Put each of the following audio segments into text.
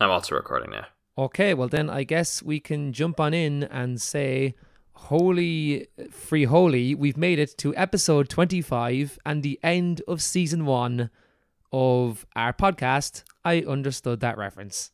I'm also recording now. Okay, well then I guess we can jump on in and say, holy, free holy, we've made it to episode 25 and the end of season one of our podcast. I understood that reference.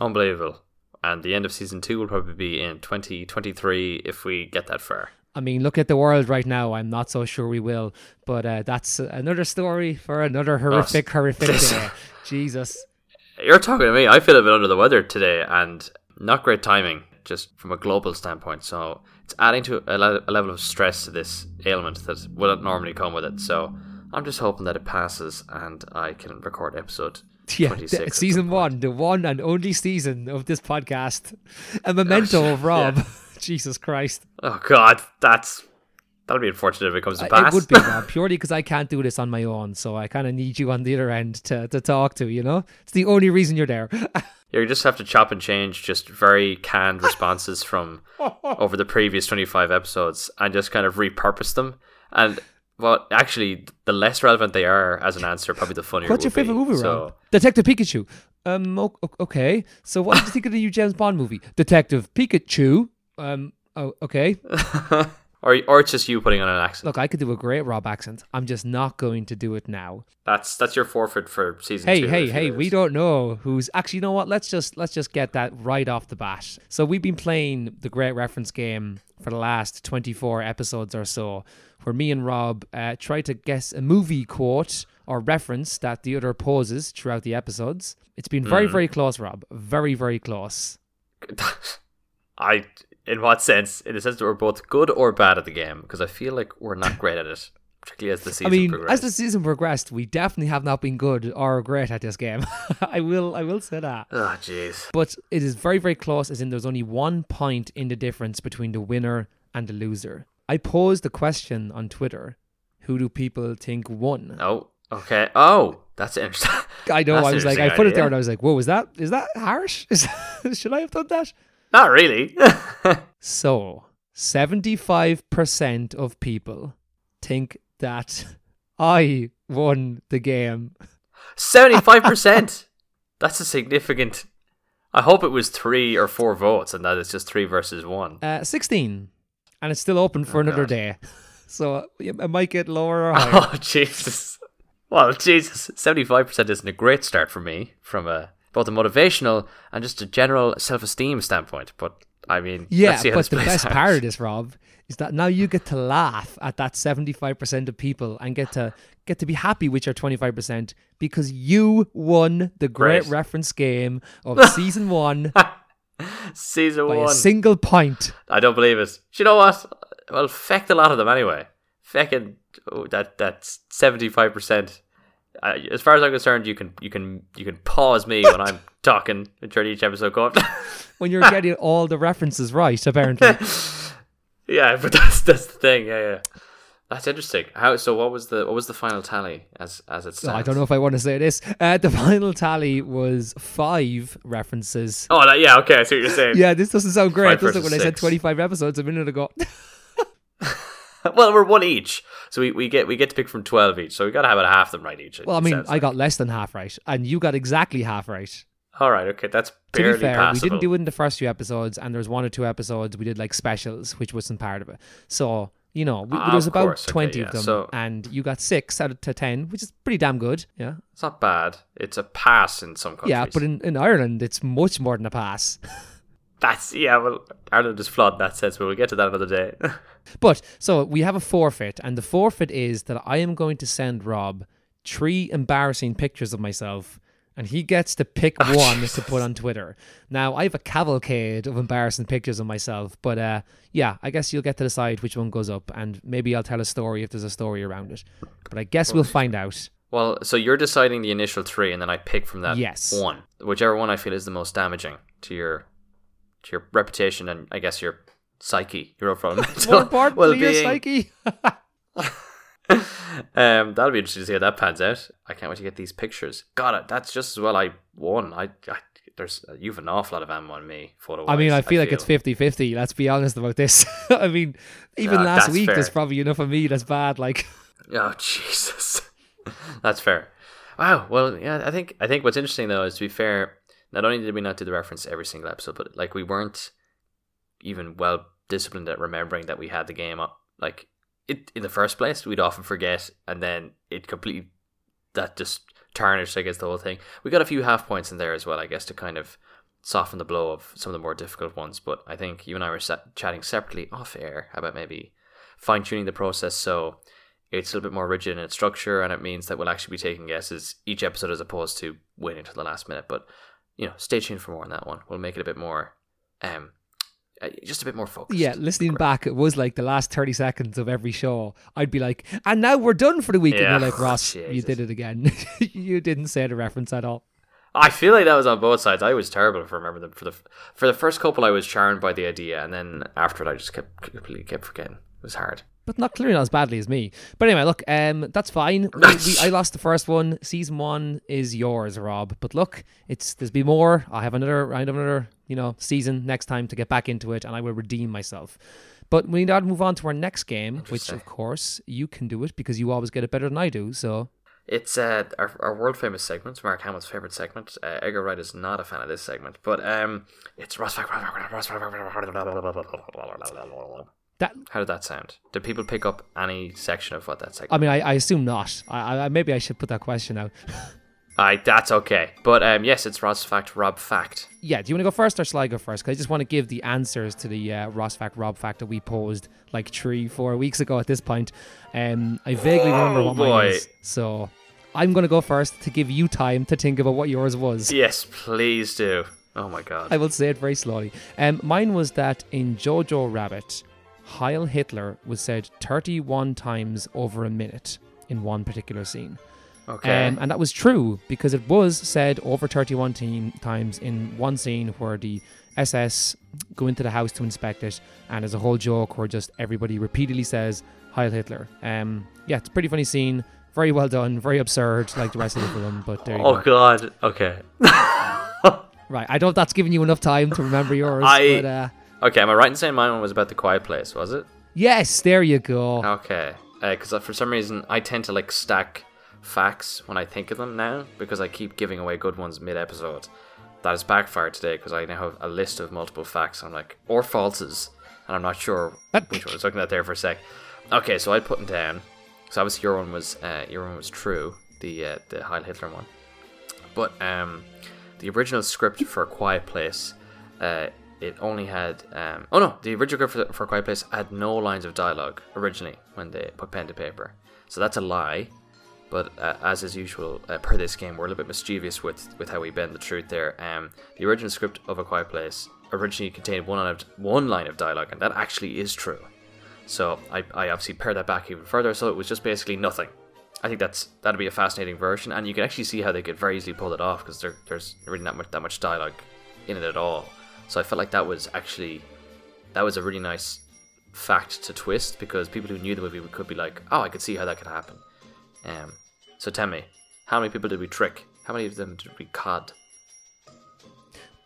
Unbelievable. And the end of season two will probably be in 2023 if we get that far. I mean, look at the world right now. I'm not so sure we will, but uh, that's another story for another horrific, horrific day. Jesus. You're talking to me. I feel a bit under the weather today and not great timing, just from a global standpoint. So it's adding to a, le- a level of stress to this ailment that wouldn't normally come with it. So I'm just hoping that it passes and I can record episode Yeah, the- season one, the one and only season of this podcast, a oh, memento of Rob. Jesus Christ. Oh God, that's that'll be unfortunate if it comes uh, to I- pass. It would be Rob, purely because I can't do this on my own, so I kind of need you on the other end to, to talk to. You know, it's the only reason you're there. you just have to chop and change just very canned responses from over the previous 25 episodes and just kind of repurpose them. And well, actually, the less relevant they are as an answer, probably the funnier. What's your favorite be. movie, So, Rob? Detective Pikachu. Um. Okay. So, what did you think of the new James Bond movie, Detective Pikachu? Um. Oh, okay. or or it's just you putting on an accent. Look, I could do a great Rob accent. I'm just not going to do it now. That's that's your forfeit for season Hey, two. hey, you hey! We don't know who's actually. You know what? Let's just let's just get that right off the bat. So we've been playing the Great Reference Game for the last 24 episodes or so, where me and Rob uh, try to guess a movie quote or reference that the other poses throughout the episodes. It's been very, Mm. very close, Rob. Very, very close. I in what sense? In the sense that we're both good or bad at the game? Because I feel like we're not great at it, particularly as the season I mean, progresses. as the season progressed, we definitely have not been good or great at this game. I will, I will say that. Oh, jeez. But it is very, very close, as in there's only one point in the difference between the winner and the loser. I posed the question on Twitter who do people think won? Oh, okay. Oh, that's interesting. I know, That's I was like, I put it there and I was like, whoa, is that is that harsh? Is, should I have done that? Not really. So, 75% of people think that I won the game. Seventy-five percent. That's a significant. I hope it was three or four votes, and that it's just three versus one. Uh, 16. And it's still open for Oh, another God. day. So, it might get lower or higher. Oh Jesus! Well, Jesus, seventy-five percent isn't a great start for me from a both a motivational and just a general self-esteem standpoint. But I mean, Yeah, let's see how but the best out. part of this, Rob, is that now you get to laugh at that seventy-five percent of people and get to get to be happy with your twenty-five percent because you won the great Great. reference game of season one season by a single point. I don't believe it. Do you know what? Well, fecked a lot of them anyway. Fecking oh, that that's seventy five percent. As far as I'm concerned, you can you can you can pause me when I'm talking during each episode. Go. When you're getting all the references right, apparently. yeah, but that's that's the thing. Yeah, yeah. That's interesting. How? So what was the what was the final tally as as it stands? I don't know if I want to say this. Uh, the final tally was five references. Oh, that, yeah. Okay, I see what you're saying. Yeah, this doesn't sound great, Five does it? versus When I said 25 episodes a minute ago. Well, we're one each, so we, we get we get to pick from twelve each. So we got to have about half of them right each. well, I mean, I like. got less than half right, and you got exactly half right. All right. Okay, that's To be fair, passable. we didn't do it in the first few episodes, and there was one or two episodes we did like specials, which wasn't part of it. So you know, we, Ah, there was about course, okay, twenty yeah. of them, So- and you got six out of ten, which is pretty damn good. Yeah, It's not bad. It's a pass in some countries. yeah, but in, in Ireland, it's much more than a pass. That's yeah. Well, Ireland is flawed in that sense, but we'll get to that another day. But so we have a forfeit, and the forfeit is that I am going to send Rob three embarrassing pictures of myself, and he gets to pick Oh, one to put on Twitter. Now I have a cavalcade of embarrassing pictures of myself, but uh, yeah, I guess you'll get to decide which one goes up, and maybe I'll tell a story if there's a story around it. But I guess we'll find out. well, so you're deciding the initial three, and then I pick from that Yes. one, whichever one I feel is the most damaging to your to your reputation and I guess your psyche, your overall mental More your well-being. psyche. um, that'll be interesting to see how that pans out. I can't wait to get these pictures. Got it. That's just as well I won. I, I there's you've an awful lot of ammo on me. Photo. I mean, I feel like it's 50-50, Let's be honest about this. I mean, even last week fair. there's probably enough of me that's bad. Like, Oh Jesus, that's fair. Wow. Well, yeah. I think I think what's interesting though is to be fair. Not only did we not do the reference every single episode, but like we weren't even well disciplined at remembering that we had the game up. Like it in the first place, we'd often forget, and then it completely that just tarnished, I guess, the whole thing. We got a few half points in there as well, I guess, to kind of soften the blow of some of the more difficult ones. But I think you and I were chatting separately off air about maybe fine tuning the process so it's a little bit more rigid in its structure, and it means that we'll actually be taking guesses each episode as opposed to waiting until the last minute. But you know, stay tuned for more on that one. We'll make it a bit more, um, uh, just a bit more focused. yeah, listening back, it was like the last 30 seconds of every show. I'd be like, and now we're done for the week. And you're like, Ross, you did it again. you didn't say the reference at all. I feel like that was on both sides. I was terrible for remember them for the for the first couple. I was charmed by the idea, and then after it, I just kept completely kept forgetting. It was hard. But not clearly not as badly as me. But anyway, look, um, that's fine. We, we, I lost the first one. Season one is yours, Rob. But look, it's there's be more. I have another, I have another, you know, season next time to get back into it, and I will redeem myself. But we need to move on to our next game, which of course you can do it because you always get it better than I do. So It's uh, our, our world famous segment, Mark Hamill's favorite segment. Uh, Edgar Wright is not a fan of this segment, but um, it's Ross. That How did that sound? Did people pick up any section of what that segment? I mean, I, I assume not. I, I maybe I should put that question out. Aye, that's okay. But um, yes, it's Ross fact, Rob fact. Yeah, do you want to go first or shall I go first? Because I just want to give the answers to the uh, Ross fact, Rob fact that we posed like three, four weeks ago at this point. Um, I vaguely remember Oh, what mine boy. is. So I'm going to go first to give you time to think about what yours was. Yes, please do. Oh my god. I will say it very slowly. Um, mine was that in Jojo Rabbit, Heil Hitler was said 31 times over a minute in one particular scene. Okay. Um, and that was true because it was said over 31 teen- times in one scene where the SS go into the house to inspect it, and there's a whole joke where just everybody repeatedly says Heil Hitler. Um, yeah, it's a pretty funny scene. Very well done. Very absurd, like the rest of the film. But there you oh go. god. Okay. Right. I don't know if that's giving you enough time to remember yours. I- but, uh, okay. Am I right in saying mine was about the Quiet Place? Was it? yes, there you go. Okay. Because for some reason I tend to like stack facts when I think of them now because I keep giving away good ones mid episode. That has backfired today because I now have a list of multiple facts. I'm like or falses, and I'm not sure which one I was looking at there for a sec. Okay, so I put them down. So obviously your one was uh, your one was true, the uh, the Heil Hitler one. But um, the original script for Quiet Place, uh, it only had um, oh no, the original script for, for Quiet Place had no lines of dialogue originally when they put pen to paper. So that's a lie. But uh, as is usual uh, per this game, we're a little bit mischievous with with how we bend the truth there. Um, the original script of A Quiet Place originally contained one line of one line of dialogue, and that actually is true. So I, I obviously pared that back even further, so it was just basically nothing. I think that's that'd be a fascinating version, and you can actually see how they could very easily pull it off because there, there's really not much that much dialogue in it at all. So I felt like that was actually that was a really nice fact to twist because people who knew the movie could be like, oh, I could see how that could happen. Um, so tell me, how many people did we trick? How many of them did we cod?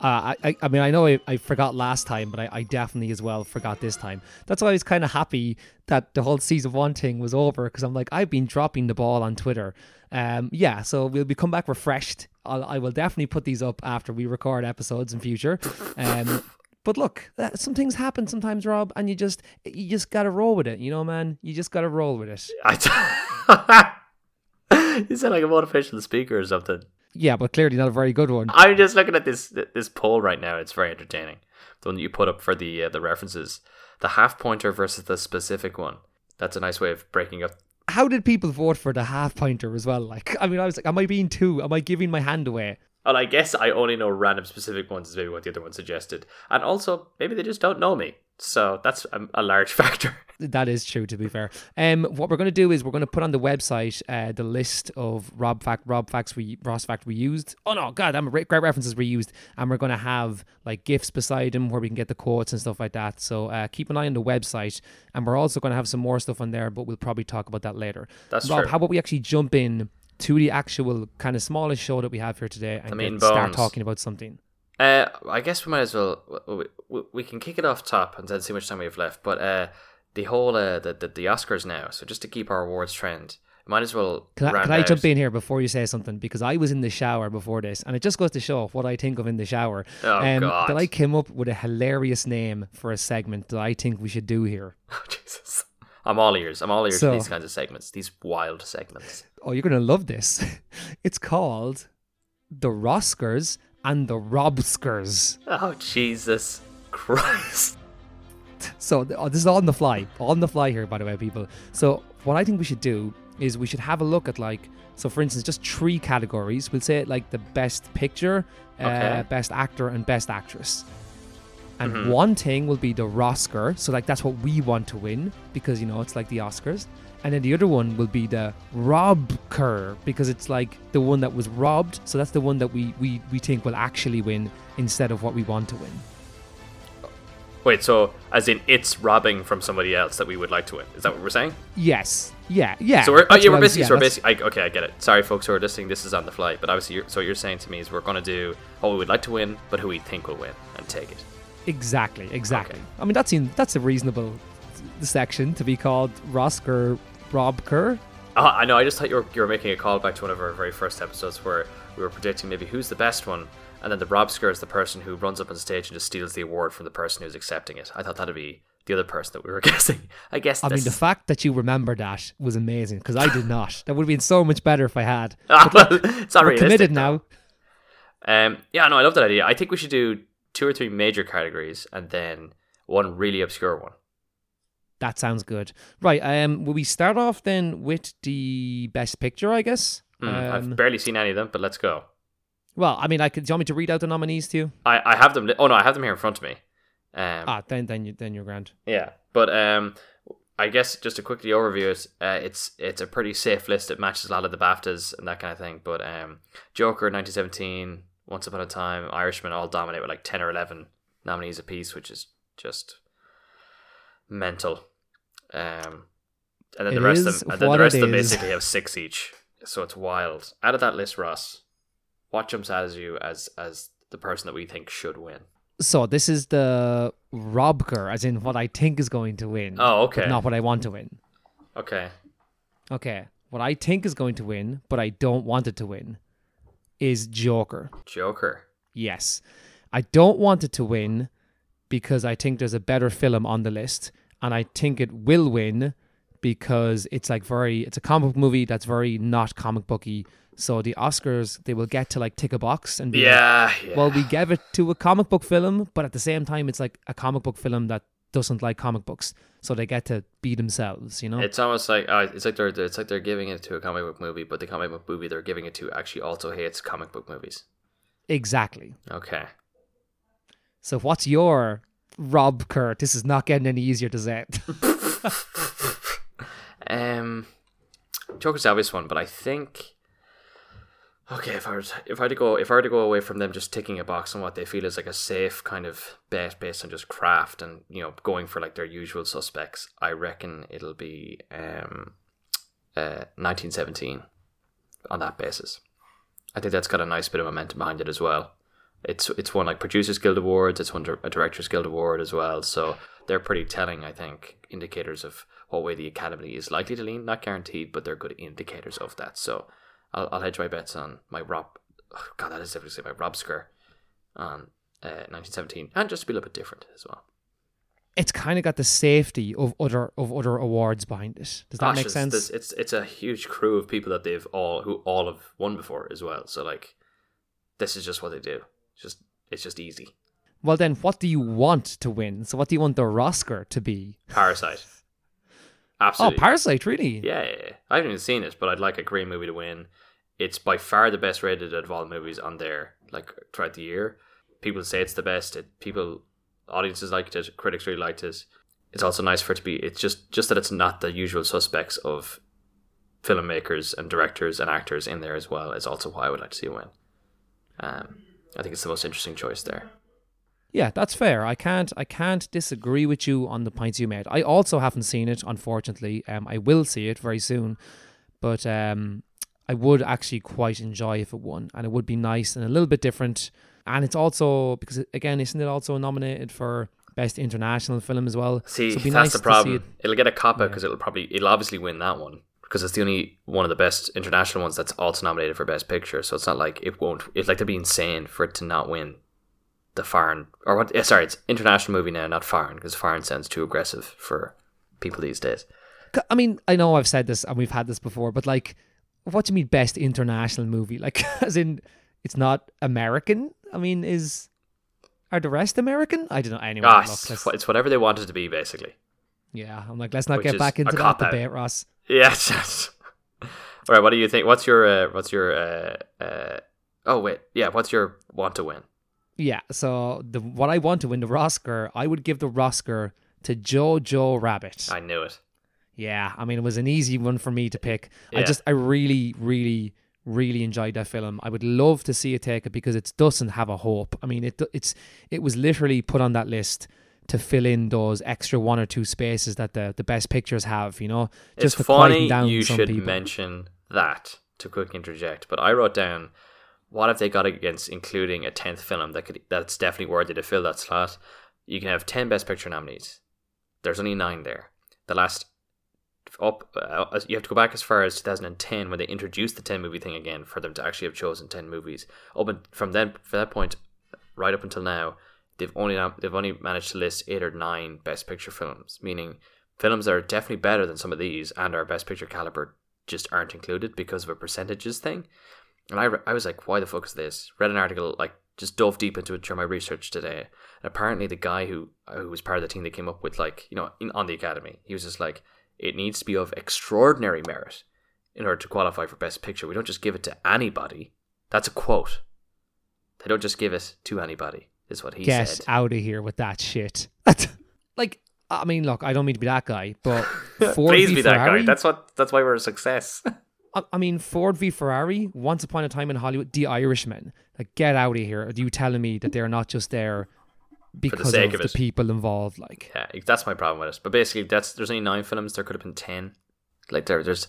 Uh, I, I, mean, I know I, I forgot last time, but I, I definitely as well forgot this time. That's why I was kind of happy that the whole season one thing was over because I'm like, I've been dropping the ball on Twitter. Um, yeah, so we'll be come back refreshed. I'll, I will definitely put these up after we record episodes in future. Um, but look, uh, some things happen sometimes, Rob, and you just you just gotta roll with it. You know, man, you just gotta roll with it. I you sound like a motivational speaker or something. Yeah, but clearly not a very good one. I'm just looking at this this poll right now. It's very entertaining. The one that you put up for the uh, the references, the half pointer versus the specific one. That's a nice way of breaking up. How did people vote for the half pointer as well? Like, I mean, I was like, am I being too? Am I giving my hand away? Well, I guess I only know random specific ones is maybe what the other one suggested, and also maybe they just don't know me. So that's a, a large factor. That is true, to be fair. Um, what we're going to do is we're going to put on the website uh, the list of Rob fact, Rob facts we Ross fact we used. Oh no, God, I'm great references we used, and we're going to have like gifts beside them where we can get the quotes and stuff like that. So uh, keep an eye on the website, and we're also going to have some more stuff on there, but we'll probably talk about that later. That's Rob, true. how about we actually jump in to the actual kind of smallest show that we have here today and get- and start talking about something? Uh, I guess we might as well. We, we, we can kick it off top and then see how much time we have left. But uh, the whole uh, the, the the Oscars now. So just to keep our awards trend, might as well. Can I, can I jump in here before you say something? Because I was in the shower before this, and it just goes to show what I think of in the shower. Oh, God. That I came up with a hilarious name for a segment that I think we should do here. Oh, Jesus. I'm all ears. I'm all ears So- for these kinds of segments. These wild segments. Oh, you're gonna love this. It's called the Roskers and the Robskers. Oh Jesus Christ! So oh, this is on the fly, on the fly here, by the way, people. So what I think we should do is we should have a look at like, so for instance, just three categories. We'll say like the best picture, uh, best actor, and best actress. And Mhm. one thing will be the Rosker, so like that's what we want to win because you know it's like the Oscars. And then the other one will be the Robker because it's like the one that was robbed. So that's the one that we we we think will actually win instead of what we want to win. Wait, so as in it's robbing from somebody else that we would like to win? Is that what we're saying? Yes. Yeah. Yeah. So we're oh, yeah, we're I was- basically yeah, so we're basically I, okay, I get it. Sorry, folks who are listening. This is on the fly, but obviously, you're, so what you're saying to me is we're going to do what we would like to win, but who we think will win and take it. Exactly, exactly. Okay. I mean, that seems that's a reasonable section to be called Rosker Robker. Oh, I know. I just thought you were you were making a call back to one of our very first episodes where we were predicting maybe who's the best one, and then the Robsker is the person who runs up on stage and just steals the award from the person who's accepting it. I thought that'd be the other person that we were guessing. I guess. I mean, the fact that you remember that was amazing because I did not. that would have been so much better if I had. Ah, well, it's not committed now. Um, yeah, no, I love that idea. I think we should do two or three major categories and then one really obscure one. That sounds good. Right. Um. Will we start off then with the best picture? I guess. Hmm, Um, I've barely seen any of them, but let's go. well, I mean, I could. Do you want me to read out the nominees to you? I, I have them. Oh no, I have them here in front of me. Um, Ah, then then you then you're grand. Yeah, but um, I guess just to quickly overview it, uh, it's it's a pretty safe list. It matches a lot of the Baftas and that kind of thing. But um, Joker, nineteen seventeen, Once Upon a Time, Irishman, all dominate with like ten or eleven nominees apiece, which is just mental. Um, and then It the rest of them, and then the rest of them is. basically have six each. So it's wild. Out of that list, Ross, what jumps out as you as as the person that we think should win? So this is the Robker, as in what I think is going to win. Oh, okay, Not what I want to win. okay. Okay. What I think is going to win, but I don't want it to win, is Joker. Joker. Yes. I don't want it to win because I think there's a better film on the list. And I think it will win because it's like very, it's a comic book movie that's very not comic booky. So the Oscars, they will get to like tick a box and be like, Yeah, yeah. well, we gave it to a comic book film, but at the same time, it's like a comic book film that doesn't like comic books. So they get to be themselves, you know? It's almost like uh, it's like they're it's like they're giving it to a comic book movie, but the comic book movie they're giving it to actually also hates comic book movies. exactly. Okay. So what's your Rob Kurt? This is not getting any easier to say. Um, Joker's the obvious one, but I think. Okay, if I to, if I were to go if I were to go away from them just ticking a box on what they feel is like a safe kind of bet based on just craft and you know going for like their usual suspects, I reckon it'll be um, uh, 1917 on that basis. I think that's got a nice bit of momentum behind it as well. It's it's won like Producers Guild awards. It's won a Directors Guild award as well. So they're pretty telling, I think, indicators of what way the Academy is likely to lean. Not guaranteed, but they're good indicators of that. So I'll, I'll hedge my bets on my Rob. Oh God, that is difficult to say. My Robsker on uh, 1917, and just to be a little bit different as well. it's kind of got the safety of other of other awards behind it. Does that Gosh, make it's, sense? this- It's it's a huge crew of people that they've all who all have won before as well. So like, this is just what they do. It's Just it's just easy. Well, then, what do you want to win? So, what do you want the Rosker to be? Parasite. Oh, Parasite, really? Yeah, yeah, yeah. I haven't even seen it, but I'd like a Korean movie to win. It's by far the best rated out of all the movies on there, like throughout the year. People say it's the best. It, people, audiences liked it. Critics really liked it. It's also nice for it to be. It's just just that it's not the usual suspects of filmmakers and directors and actors in there as well. Is also why I would like to see it win. Um, I think it's the most interesting choice there. Yeah, that's fair. I can't I can't disagree with you on the points you made. I also haven't seen it, unfortunately. Um, I will see it very soon, but um, I would actually quite enjoy if it won, and it would be nice and a little bit different. and it's also because again, isn't it also nominated for best international film as well? See, So that's nice the problem. it- It'll get a cop out Yeah. because it'll probably it'll obviously win that one because it's the only one of the best international ones that's also nominated for best picture. So it's not like it won't. It's like they'd be insane for it to not win the foreign or what? Yeah, sorry, it's international movie now, not foreign because foreign sounds too aggressive for people these days. I mean, I know I've said this and we've had this before, but like, what do you mean best international movie? Like, as in, it's not American. I mean, is are the rest American? I don't know. Anyway, Ah, look, it's, whatever they want it to be, basically. yeah, I'm like, let's not Which get back into that debate, Ross. Yes. yes. All right. What do you think? What's your uh, what's your uh, uh, oh wait yeah what's your want to win? Yeah. So the what I want to win the Oscar, I would give the Oscar to Jojo Rabbit. I knew it. Yeah, I mean it was an easy one for me to pick. I just I really really really enjoyed that film. I would love to see it take it because it doesn't have a hope. I mean it it's it was literally put on that list to fill in those extra one or two spaces that the the best pictures have, you know, just it's to funny down you some should people. mention that to quick interject, but I wrote down what if they got against including a tenth film that could that's definitely worthy to fill that slot. You can have ten Best Picture nominees. There's only nine there. The last up, uh, you have to go back as far as 2010 when they introduced the 10 movie thing again for them to actually have chosen 10 movies. Up and from then, from that point, right up until now, they've only they've only managed to list eight or nine Best Picture films, meaning films that are definitely better than some of these and are Best Picture caliber just aren't included because of a percentages thing. And I, re- I was like, why the fuck is this? Read an article, like, just dove deep into it during my research today. And apparently, the guy who uh, who was part of the team that came up with, like, you know, in, on the academy, he was just like, it needs to be of extraordinary merit in order to qualify for Best Picture. We don't just give it to anybody. That's a quote. They don't just give it to anybody, is what he Get said. out of here with that shit. like I mean, look, I don't mean to be that guy, but Ford Please be that guy. That's what. That's why we're a success. I, I mean, Ford v Ferrari, Once Upon a Time in Hollywood, The Irishman. Like, get out of here. Are you telling me that they're not just there because sake of, of the people involved? Like, Yeah, that's my problem with it. But basically, that's there's only nine films. There could have been ten. Like there, there's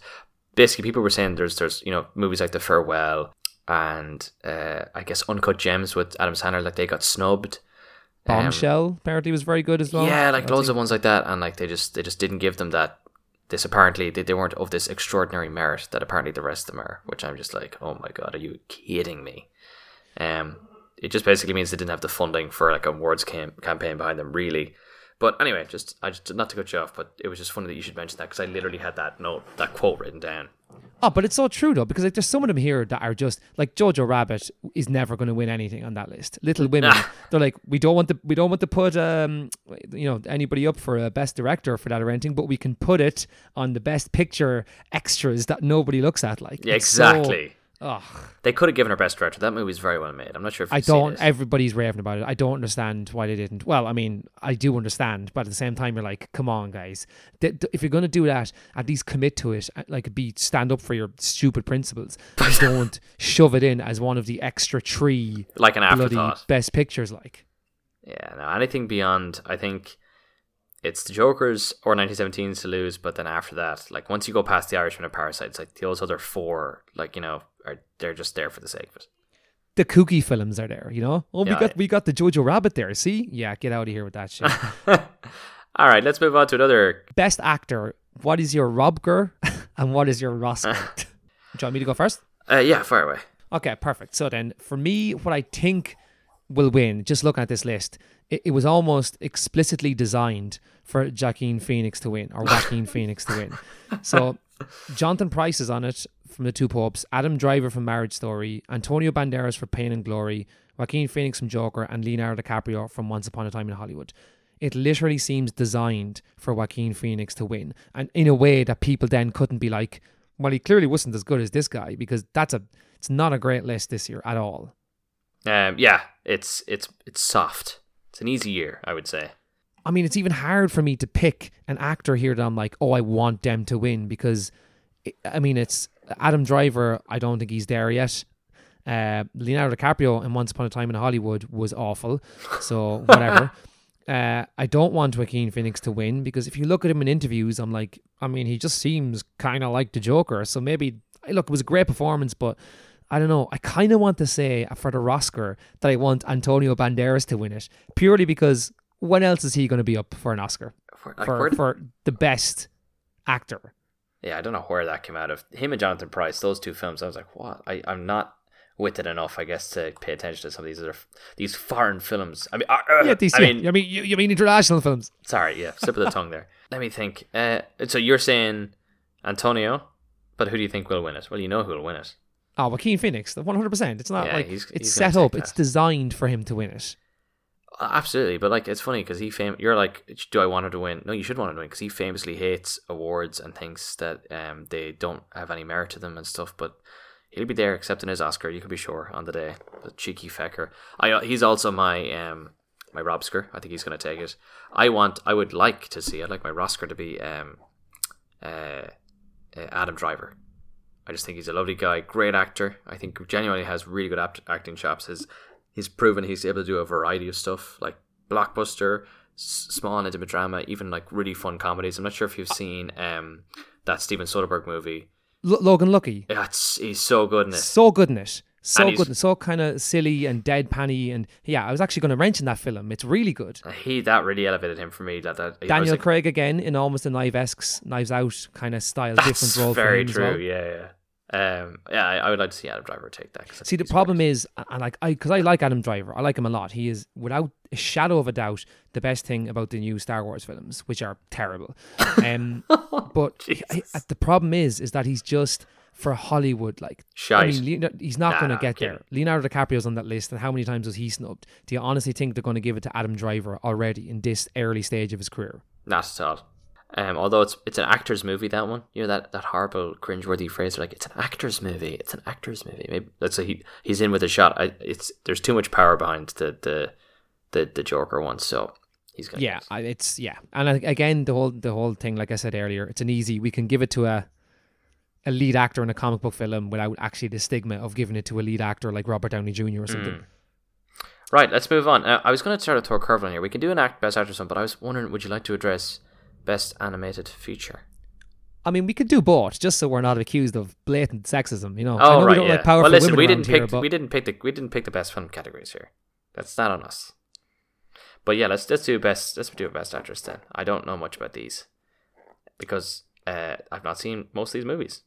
basically people were saying there's there's you know movies like The Farewell and uh, I guess Uncut Gems with Adam Sandler. Like they got snubbed. Um, Bombshell apparently was very good as well. yeah, like I loads think. of ones like that, and like they just they just didn't give them that. This apparently they, they weren't of this extraordinary merit that apparently the rest of them are. Which I'm just like, oh my god, are you kidding me? Um, it just basically means they didn't have the funding for like a awards cam- campaign behind them, really. But anyway, just I just not to cut you off, but it was just funny that you should mention that because I literally had that note, that quote written down. Oh, but it's so true though, because like there's some of them here that are just like Jojo Rabbit is never going to win anything on that list. Little Women, they're like we don't want to we don't want to put um you know anybody up for a best director for that or anything, but we can put it on the best picture extras that nobody looks at. Like Yeah, it's so- exactly. Ugh. They could have given her best director. That movie's very well made. I'm not sure if I don't. Everybody's raving about it. I don't understand why they didn't. Well, I mean, I do understand, but at the same time, you're like, come on, guys. Th- th- if you're gonna do that, at least commit to it. Uh, Like, be stand up for your stupid principles. Don't shove it in as one of the extra three like an afterthought. best pictures. Like, Yeah, no, anything beyond, I think it's the Joker's or 1917's to lose, but then after that, like once you go past the Irishman and Parasites, like those other four, like you know, are they're just there for the sake of it. the kooky films are there. You know. Oh, Yeah, we got I- we got the Jojo Rabbit there. See? Yeah, get out of here with that shit. All right, let's move on to another. best actor. What is your Robger and what is your Oscar? Do you want me to go first? Uh, yeah, fire away. Okay, perfect. So then, for me, what I think will win, just looking at this list, it, it was almost explicitly designed for Joaquin Phoenix to win, or Joaquin Phoenix to win. So, Jonathan Pryce is on it from The Two Popes, Adam Driver from Marriage Story, Antonio Banderas for Pain and Glory, Joaquin Phoenix from Joker, and Leonardo DiCaprio from Once Upon a Time in Hollywood. It literally seems designed for Joaquin Phoenix to win, and in a way that people then couldn't be like, well, he clearly wasn't as good as this guy because that's a it's not a great list this year at all. Um, yeah, it's it's it's soft. It's an easy year, I would say. I mean, it's even hard for me to pick an actor here that I'm like, oh, I want them to win because, I mean, it's Adam Driver. I don't think he's there yet. Uh, Leonardo DiCaprio in Once Upon a Time in Hollywood was awful, so whatever. uh, I don't want Joaquin Phoenix to win because if you look at him in interviews, I'm like, I mean, he just seems kind of like the Joker. So maybe look, it was a great performance, but I don't know. I kind of want to say for the Oscar that I want Antonio Banderas to win it purely because when else is he going to be up for an Oscar For, like, for, for the best actor? Yeah, I don't know where that came out of. Him and Jonathan Pryce, those two films. I was like, what? I, I'm not with it enough, I guess, to pay attention to some of these other these foreign films. I mean, uh, uh, Yeah, these, I yeah, mean, I mean, you, you mean international films? sorry, yeah, slip of the tongue there. Let me think. Uh, so you're saying Antonio, but who do you think will win it? Well, you know who will win it. Oh, Joaquin Phoenix, one hundred percent. It's not Yeah, like he's- it's he's set up. take It's designed for him to win it. Absolutely, but like it's funny because he fam- you're like, do I want him to win? No, you should want him to win because he famously hates awards and thinks that um they don't have any merit to them and stuff. But he'll be there accepting his Oscar. You can be sure on the day. The cheeky fecker. I uh, he's also my um my Robsker. I think he's going to take it. I want. I would like to see. I'd like my Rosker to be um uh, uh Adam Driver. I just think he's a lovely guy, great actor. I think genuinely has really good apt- acting chops. His he's proven he's able to do a variety of stuff like blockbuster, s- small and intimate drama, even like really fun comedies. I'm not sure if you've seen um that Steven Soderbergh movie. L- Logan Lucky, That's he's so good in it. so good in it. So And good and so kind of silly and deadpanny and yeah, I was actually going to mention that film. It's really good. He that really elevated him for me. That that Daniel like, Craig again in almost a Knives esque, Knives Out kind of style, different role for very him as true. well. Yeah, yeah. Um, yeah, I, I would like to see Adam Driver take that. I See, the problem great. is, and like I, because I like Adam Driver, I like him a lot. He is, without a shadow of a doubt, the best thing about the new Star Wars films, which are terrible. Um, but I- Jesus. the problem is, is that he's just for Hollywood. Like, I mean, Leonardo, he's not Nah, going to get there. Leonardo DiCaprio's on that list, and how many times was he snubbed? Do you honestly think they're going to give it to Adam Driver already in this early stage of his career? Not at all. Um, although it's it's an actor's movie, that one. You know that that horrible cringeworthy phrase. Like it's an actor's movie. It's an actor's movie. Maybe let's say he he's in with a shot. I, it's there's too much power behind the the the, the Joker one, so he's gonna. Yeah. I- it's yeah, and I- again, the whole the whole thing, like I said earlier, it's an easy. We can give it to a a lead actor in a comic book film without actually the stigma of giving it to a lead actor like Robert Downey Jr. or something. Mm. Right, let's move on. Uh, I was going to start a curve on here. We can do an act best actress one, but I was wondering, would you like to address best animated feature? I mean, we could do both, just so we're not accused of blatant sexism. You know, I Oh know right, we don't yeah. like powerful well, listen, women we didn't here, pick but we didn't pick the we didn't pick the best film categories here. That's not on us. But yeah, let's let's do best let's do a best actress then. I don't know much about these because uh, I've not seen most of these movies.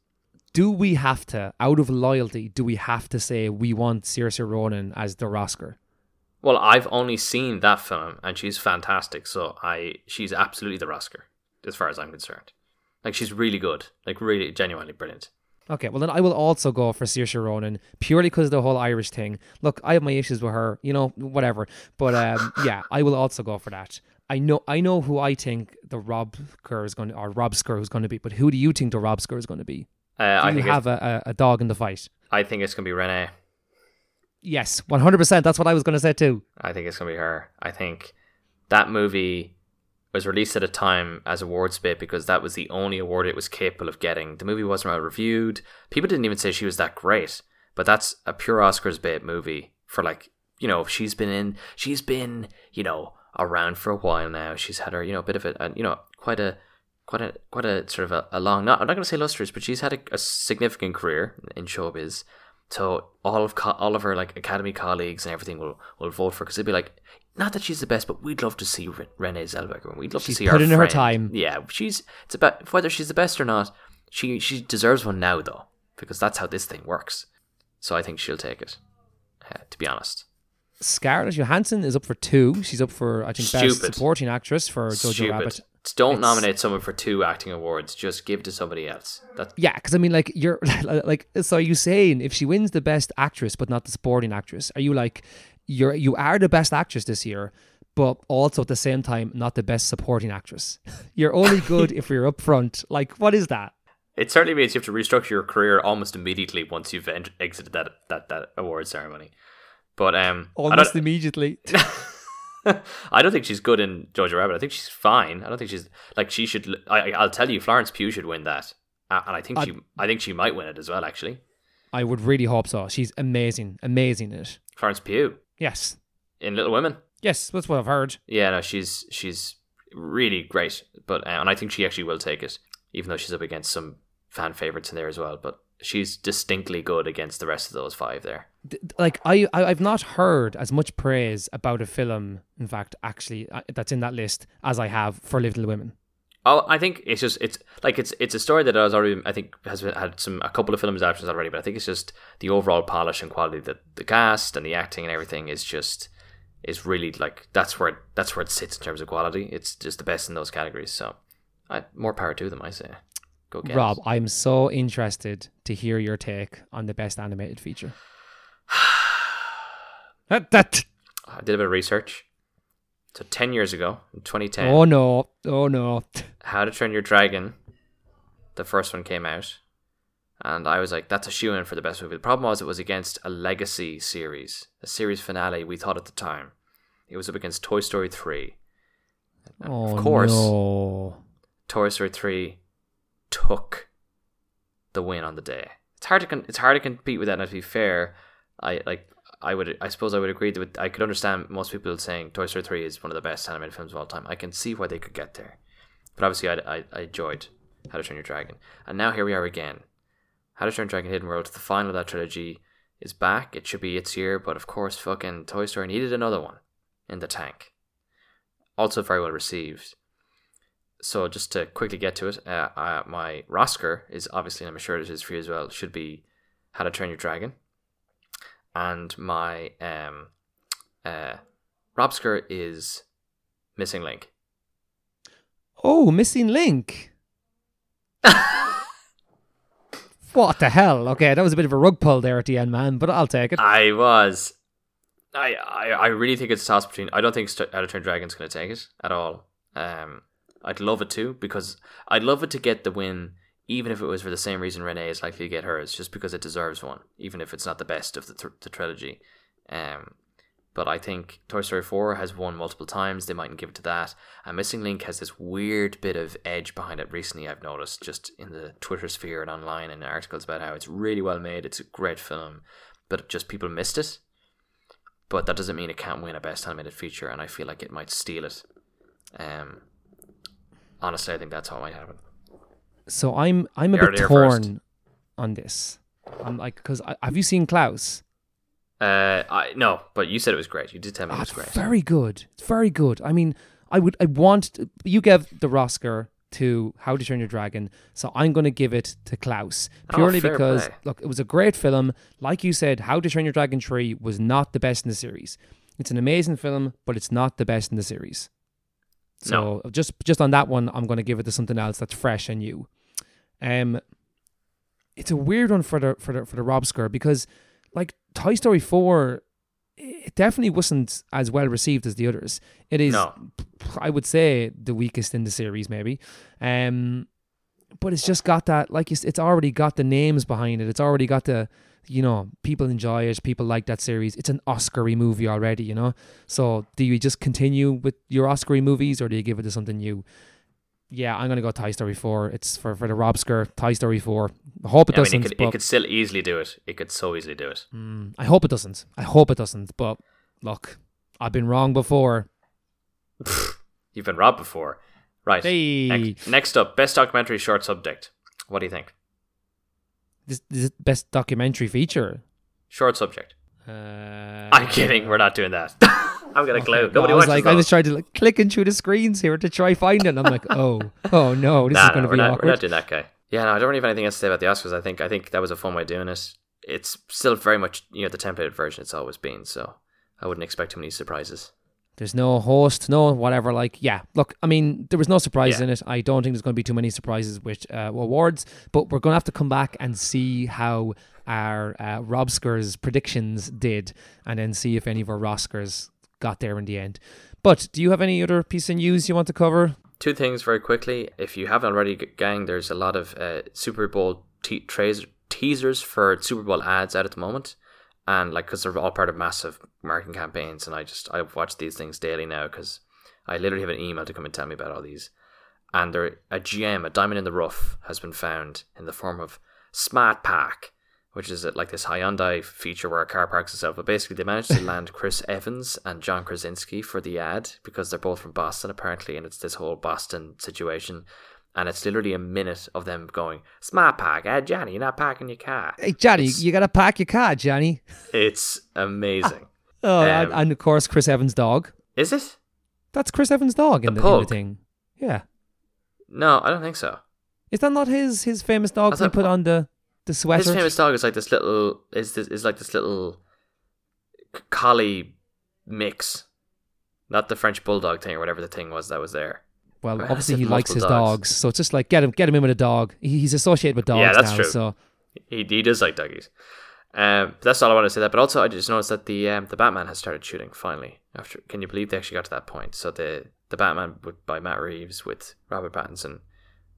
do we have to, out of loyalty, do we have to say we want Saoirse Ronan as the Oscar? Well, I've only seen that film, and she's fantastic. So I she's absolutely the Oscar as far as I'm concerned. Like she's really good, like really genuinely brilliant. Okay, well then I will also go for Saoirse Ronan purely because of the whole Irish thing. Look, I have my issues with her, you know, whatever. But um, yeah, I will also go for that. I know, I know who I think the Rob Kerr is going to, or Rob Skur is going to be. But who do you think the Rob Skur is going to be? Uh, Do I you have a, a, a dog in the fight? I think it's gonna be Renee. Yes, one hundred percent. That's what I was going to say too. I think it's gonna be her. I think that movie was released at a time as awards bait because that was the only award it was capable of getting. The movie wasn't well reviewed. People didn't even say she was that great. But that's a pure Oscars bait movie for like you know she's been in she's been you know around for a while now. She's had her you know bit of a, a you know quite a quite a quite a sort of a, a long not I'm not going to say lustrous but she's had a, a significant career in showbiz. So all of co- all of her like academy colleagues and everything will will vote for because they'd be like, not that she's the best, but we'd love to see Re- Renee Zellweger. We'd love She's to see put our in her time. Yeah, she's it's about whether she's the best or not. She she deserves one now though because that's how this thing works. So I think she'll take it. Uh, to be honest, Scarlett Johansson is up for two. She's up for I think best supporting actress for Jojo stupid. Rabbit. Don't It's- nominate someone for two acting awards. Just give to somebody else. That Yeah, because I mean, like you're like, so are you saying if she wins the best actress but not the supporting actress, are you like you're you are the best actress this year, but also at the same time not the best supporting actress? You're only good if you're up front. Like, what is that? It certainly means you have to restructure your career almost immediately once you've ent- exited that, that that award ceremony. But um, Almost immediately. I don't think she's good in Jojo Rabbit. I think she's fine. I don't think she's like she should. I, I'll tell you, Florence Pugh should win that, and I think I- she. I think she might win it as well. Actually, I would really hope so. She's amazing, amazing in it. Florence Pugh Yes, in Little Women. yes, that's what I've heard. Yeah, no, she's she's really great. But uh, and I think she actually will take it, even though she's up against some fan favorites in there as well. But she's distinctly good against the rest of those five there. Like I, I I've not heard as much praise about a film, in fact, actually uh, that's in that list as I have for Little Women. Oh, I think it's just it's like it's it's a story that has already I think has had some a couple of film adaptations already, but I think it's just the overall polish and quality that the cast and the acting and everything is just is really like that's where it, that's where it sits in terms of quality. It's just the best in those categories. So, I, more power to them, I say. Go get Rob, it. I'm so interested to hear your take on the best animated feature. that, that I did a bit of research. So ten years ago, in 2010, oh no, oh no. How to Train Your Dragon, the first one came out, and I was like, "That's a shoe in for the best movie." The problem was it was against a legacy series, a series finale. We thought at the time, it was up against Toy Story three. And Oh of course, no. Toy Story three took the win on the day. It's hard to con- it's hard to compete with that. And to be fair, I like I would I suppose I would agree that I could understand most people saying Toy Story three is one of the best animated films of all time. I can see why they could get there, but obviously I I, I enjoyed How to Train Your Dragon, and now here we are again. How to Train Your Dragon Hidden World, the final of that trilogy, is back. It should be its year, but of course, fucking Toy Story needed another one in the tank. Also very well received so just to quickly get to it, uh, uh, my Rosker is obviously, and I'm sure it is for you as well, should be How to Train Your Dragon, and my um, uh, Robsker is Missing Link. Oh, missing link. What the hell? Okay, that was a bit of a rug pull there at the end, man, but I'll take it. I was, I, I, I really think it's a toss between. I don't think St- to Train Your Dragon's going to take it at all. Um, I'd love it to because I'd love it to get the win, even if it was for the same reason Renee is likely to get hers, just because it deserves one, even if it's not the best of the, th- the trilogy. Um, but I think Toy Story 4 has won multiple times. They mightn't give it to that. And Missing Link has this weird bit of edge behind it recently, I've noticed, just in the Twitter sphere and online and articles about how it's really well made. It's a great film, but just people missed it. But that doesn't mean it can't win a Best Animated Feature, and I feel like it might steal it. Um, honestly, I think that's how it might happen. So I'm I'm a bit it here first. torn on this. I'm like, because have you seen Klaus? Uh, I no, but you said it was great. You did tell me Ah, it was great. very good. It's very good. I mean, I would, I want. You gave the Oscar to How to Train Your Dragon, so I'm going to give it to Klaus Oh, purely fair because play. look, it was a great film. Like you said, How to Train Your Dragon Three was not the best in the series. It's an amazing film, but it's not the best in the series. So just just on that one, I'm going to give it to something else that's fresh and new. Um, it's a weird one for the for the for the Robsker because like Toy Story four, it definitely wasn't as well received as the others. It is, No. I would say, the weakest in the series, maybe. Um, but it's just got that like it's, it's already got the names behind it. It's already got the you know people enjoy it. People like that series. It's an Oscary movie already, you know. So do you just continue with your Oscary movies or do you give it to something new? Yeah, I'm gonna go Toy Story four. It's for for the Robsker Toy Story four. I hope it Yeah, I mean, doesn't. it could, but it could still easily do it. It could so easily do it. Mm, I hope it doesn't. I hope it doesn't. But look, I've been wrong before. You've been robbed before, right? Hey, Next, next up, best documentary short subject. What do you think? this, this is best documentary feature. Short subject. Uh, I'm kidding. We're not doing that. I'm gonna clue. no, Nobody I was like, I was trying to like clicking through the screens here to try find it. And I'm like, oh, oh no, this nah, is going to we're be not. We're awkward. not doing that guy. Yeah, no, I don't really have anything else to say about the Oscars. I think I think that was a fun way of doing it. It's still very much you know the templated version it's always been. So I wouldn't expect too many surprises. There's no host, no whatever. Like, yeah, look, I mean, there was no surprises Yeah. in it. I don't think there's going to be too many surprises with uh, awards, but we're going to have to come back and see how our uh, Robskers predictions did, and then see if any of our Roskers got there in the end. But do you have any other piece of news you want to cover? Two things very quickly. If you haven't already, gang, there's a lot of uh, Super Bowl te- trays, teasers for Super Bowl ads out at the moment, and like because they're all part of massive marketing campaigns. And I just I watch these things daily now because I literally have an email to come and tell me about all these. And there, a gem, a diamond in the rough, has been found in the form of Smart Park, which is uh, like this Hyundai feature where a car parks itself. But basically, they managed to land Chris Evans and John Krasinski for the ad because they're both from Boston apparently, and it's this whole Boston situation. and it's literally a minute of them going, "Smart park, eh, Johnny? You're not parking your car." Hey, Johnny, It's- you gotta pack your car, Johnny. It's amazing. Oh, and, Um, and of course, Chris Evans' dog. Is it? That's Chris Evans' dog in The the, in the thing. Yeah, No, I don't think so. is that not his his famous dog he put on the the sweater? His famous dog is like this little is this is like this little collie mix, not the French bulldog thing or whatever the thing was that was there. well, Well, obviously he likes his dogs. dogs, so it's just like get him get him in with a dog. He's associated with dogs Yeah, that's now, true. so He he does like doggies. Um, that's all I want to say. That, but also I just noticed that the um, the Batman has started shooting finally. After can you believe they actually got to that point? So the the Batman with, by Matt Reeves with Robert Pattinson,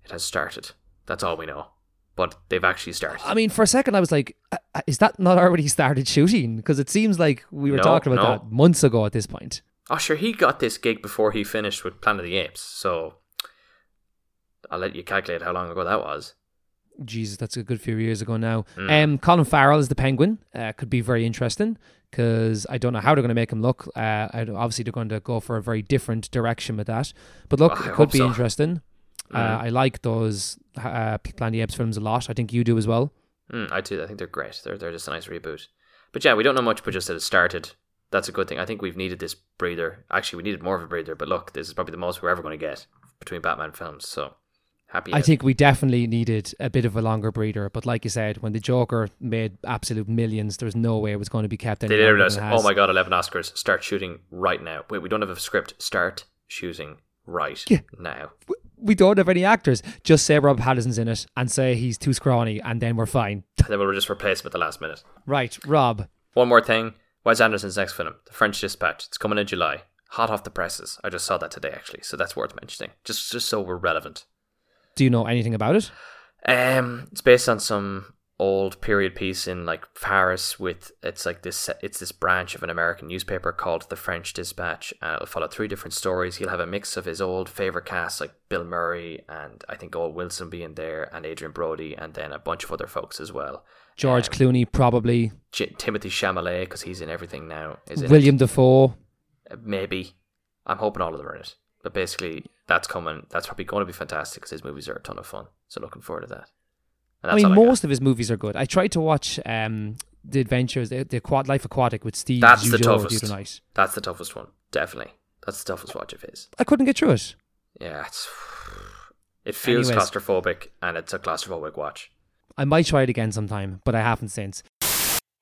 it has started. That's all we know. But they've actually started. I mean, for a second, I was like, uh, uh, "Is that not already started shooting?" Because it seems like we were No, talking about no. that months ago at this point. Oh, sure, he got this gig before he finished with Planet of the Apes, so I'll let you calculate how long ago that was. Jesus, that's a good few years ago now. Mm. Um, Colin Farrell is the Penguin. Uh, could be very interesting because I don't know how they're going to make him look. Uh, obviously, they're going to go for a very different direction with that. But look, Oh, it could be so. interesting. Uh, Mm. I like those uh, Planet Apes films a lot. I think you do as well. Mm, I do. I think they're great. They're they're just a nice reboot. But yeah, we don't know much, but just that it started. That's a good thing. I think we've needed this breather. Actually, we needed more of a breather. But look, this is probably the most we're ever going to get between Batman films. So happy. I as- think we definitely needed a bit of a longer breather. But like you said, when the Joker made absolute millions, there's no way it was going to be kept any they said, has. "Oh my god, eleven Oscars! Start shooting right now." Wait, we don't have a script. Start shooting right Yeah. now. We don't have any actors. Just say Rob Pattinson's in it and say he's too scrawny, and then we're fine. And then we'll just replace him at the last minute. Right, Rob. One more thing. Wes Anderson's next film, The French Dispatch. It's coming in July. Hot off the presses. I just saw that today actually, so that's worth mentioning. Just just so we're relevant. Do you know anything about it? Um, it's based on some old period piece in like Paris with it's like this it's this branch of an American newspaper called the French Dispatch and it'll follow three different stories. He'll have a mix of his old favorite cast like Bill Murray and I think Owen Wilson being there and Adrien Brody and then a bunch of other folks as well. George Um, Clooney, probably. J- Timothée Chalamet because he's in everything now. Is Willem Dafoe. it. Uh, maybe. I'm hoping all of them are in it. But basically, that's coming. That's probably going to be fantastic because his movies are a ton of fun. So looking forward to that. And I that's mean, all got. most of his movies are good. I tried to watch um, the Adventures, the, the Aquat- Life Aquatic with Steve That's the toughest. the night. That's the toughest one, definitely. That's the toughest watch of his. I couldn't get through it. Yeah, it's it feels Anyways. claustrophobic, and it's a claustrophobic watch. I might try it again sometime, but I haven't since.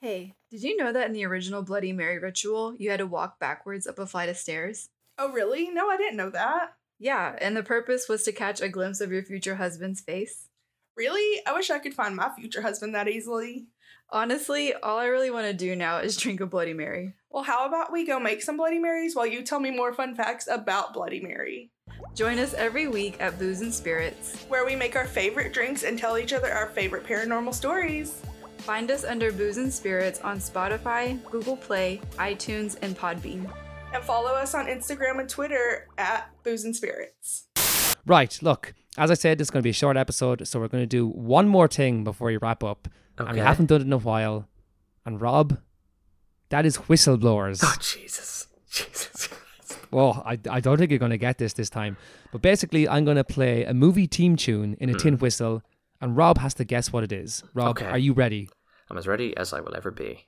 Hey, did you know that in the original Bloody Mary ritual, you had to walk backwards up a flight of stairs? Oh, really? No, I didn't know that. Yeah, and the purpose was to catch a glimpse of your future husband's face. Really? I wish I could find my future husband that easily. Honestly, all I really want to do now is drink a Bloody Mary. Well, how about we go make some Bloody Marys while you tell me more fun facts about Bloody Mary? Join us every week at Booze and Spirits. Where we make our favorite drinks and tell each other our favorite paranormal stories. Find us under Booze and Spirits on Spotify, Google Play, iTunes, and Podbean. And follow us on Instagram and Twitter at Booze and Spirits. Right, look, as I said, this is going to be a short episode, so we're going to do one more thing before we wrap up. And we haven't done it in a while. And Rob, that is whistleblowers. Oh Jesus, Jesus. Well, oh, I, I don't think you're going to get this this time. But basically, I'm going to play a movie team tune in a tin hmm. whistle, and Rob has to guess what it is. Rob, Okay. are you ready? I'm as ready as I will ever be.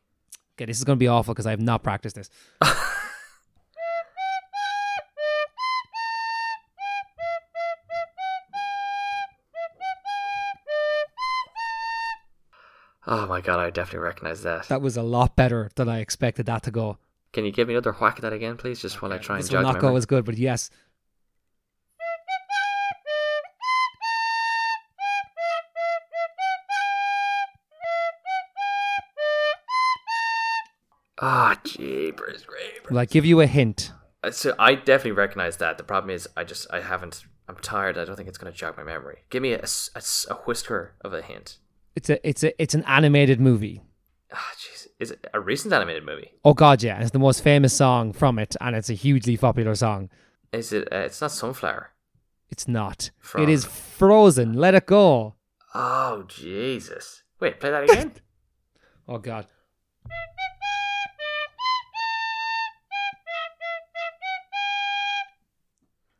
Okay, this is going to be awful because I have not practiced this. Oh my god, I definitely recognize that. That was a lot better than I expected that to go. Can you give me another whack at that again, please, just while I try and this will jog my not go memory? as good, but yes. Ah, jeepers, creepers. Will I give you a hint? Uh, So I definitely recognize that. The problem is, I just I haven't. I'm tired. I don't think it's going to jog my memory. Give me a a whisker of a hint. It's a it's a it's an animated movie. Ah, jeez, is it a recent animated movie? Oh god, yeah, it's the most famous song from it, and it's a hugely popular song. Is it? Uh, it's not Sunflower. It's not. From- It is Frozen. Let it go. Oh Jesus! Wait, play that again. Oh god.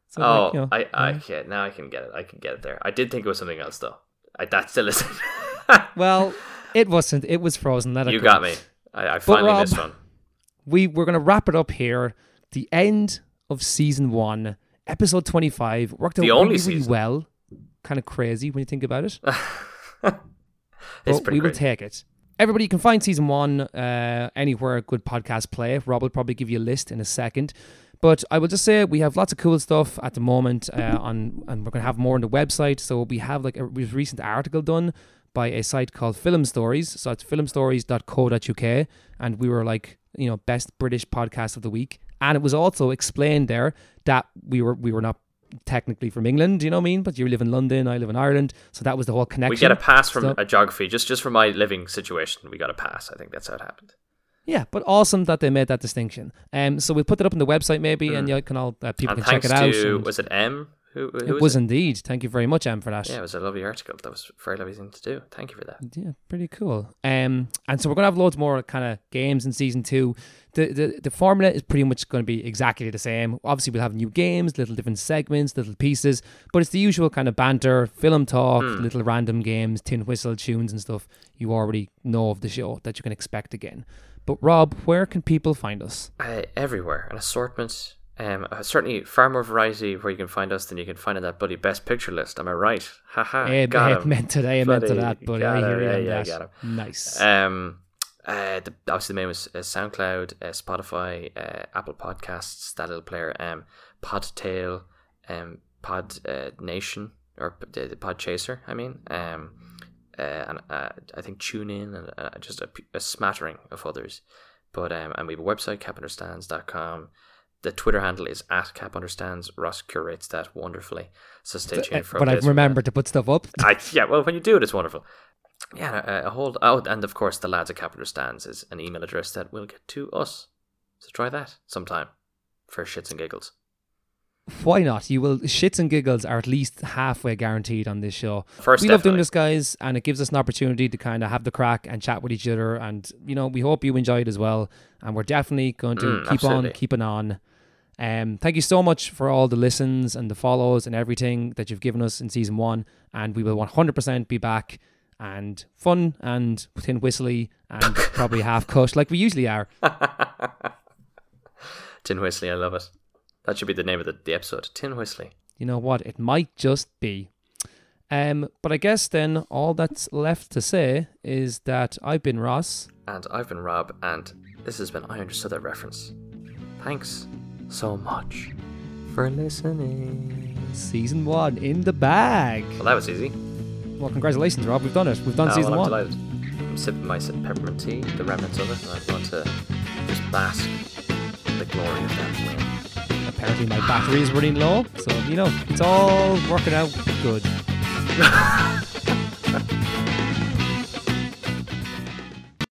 So, oh, like, you know, I, I yeah. can now I can get it. I can get it there. I did think it was something else though. I, that still isn't. Well, it wasn't. It was frozen. Let it you go. got me. I, I finally Rob- missed one. we we're gonna wrap it up here. The end of season one, episode twenty five, worked out The really, only really season. well. Kind of crazy when you think about it. It's but we will great. take it. Everybody, you can find season one uh, anywhere good podcast play. Rob will probably give you a list in a second. But I will just say we have lots of cool stuff at the moment uh, on, and we're going to have more on the website. So we have like a recent article done by a site called Film Stories. So it's filmstories.co.uk, and we were like, you know, best British podcast of the week. And it was also explained there that we were we were not technically from England, you know what I mean? But you live in London, I live in Ireland, so that was the whole connection. We get a pass from So- a geography just just for my living situation. We got a pass. I think that's how it happened. Yeah, but awesome that they made that distinction. Um, so we'll put that up on the website maybe, and you can all uh, people and can check it out. to and was it M? Who, who it was it? indeed. Thank you very much, Em, for that. Yeah, it was a lovely article. That was a very lovely thing to do. Thank you for that. Yeah, pretty cool. Um, and so we're gonna have loads more kind of games in season two. The, the the formula is pretty much going to be exactly the same. Obviously, we'll have new games, little different segments, little pieces, but it's the usual kind of banter, film talk, Hmm. little random games, tin whistle tunes and stuff. You already know of the show that you can expect again. But Rob, where can people find us? Uh, everywhere, an assortment. Um, uh, certainly far more variety where you can find us than you can find in that bloody best picture list. Am I right? Haha. Eh, got him. meant to that, meant to that, but I hear yeah, yeah, got him. Nice. Um, uh, the, obviously the main was uh, SoundCloud, uh, Spotify, uh, Apple Podcasts, that little player, um, Podtail, um, Pod uh, Nation or the, the Pod Chaser. I mean, um, uh, and uh, I think TuneIn and uh, just a, smattering of others. But um, and we have a website capunderstands.com. The Twitter handle is at capunderstands. Ross curates that wonderfully, so stay tuned for. Uh, but that. remembered to put stuff up. I, yeah, well, when you do it, it's wonderful. Yeah, a, a whole. Oh, and of course, the lads at capunderstands is an email address that will get to us. So try that sometime for shits and giggles. Why not? You will shits and giggles are at least halfway guaranteed on this show. First, we love doing this, guys, and it gives us an opportunity to kind of have the crack and chat with each other. And you know, we hope you enjoy it as well. And we're definitely going to Mm, keep absolutely. on keeping on. Um, thank you so much for all the listens and the follows and everything that you've given us in season one. And we will 100% be back and fun and tin whistly and probably half cut like we usually are. Tin Whistly, I love it. That should be the name of the, the episode. Tin Whistly. you know what? It might just be. Um, but I guess then all that's left to say is that I've been Ross. And I've been Rob, and this has been I Understood That Reference. Thanks so much for listening. Season one in the bag. Well, that was easy. Well, congratulations, Rob. We've done it. We've done Oh, season well, I'm one. delighted. I'm sipping my peppermint tea, the remnants of it, and I'm going to just bask in the glory of that win. Apparently, my battery is running low, so you know it's all working out good.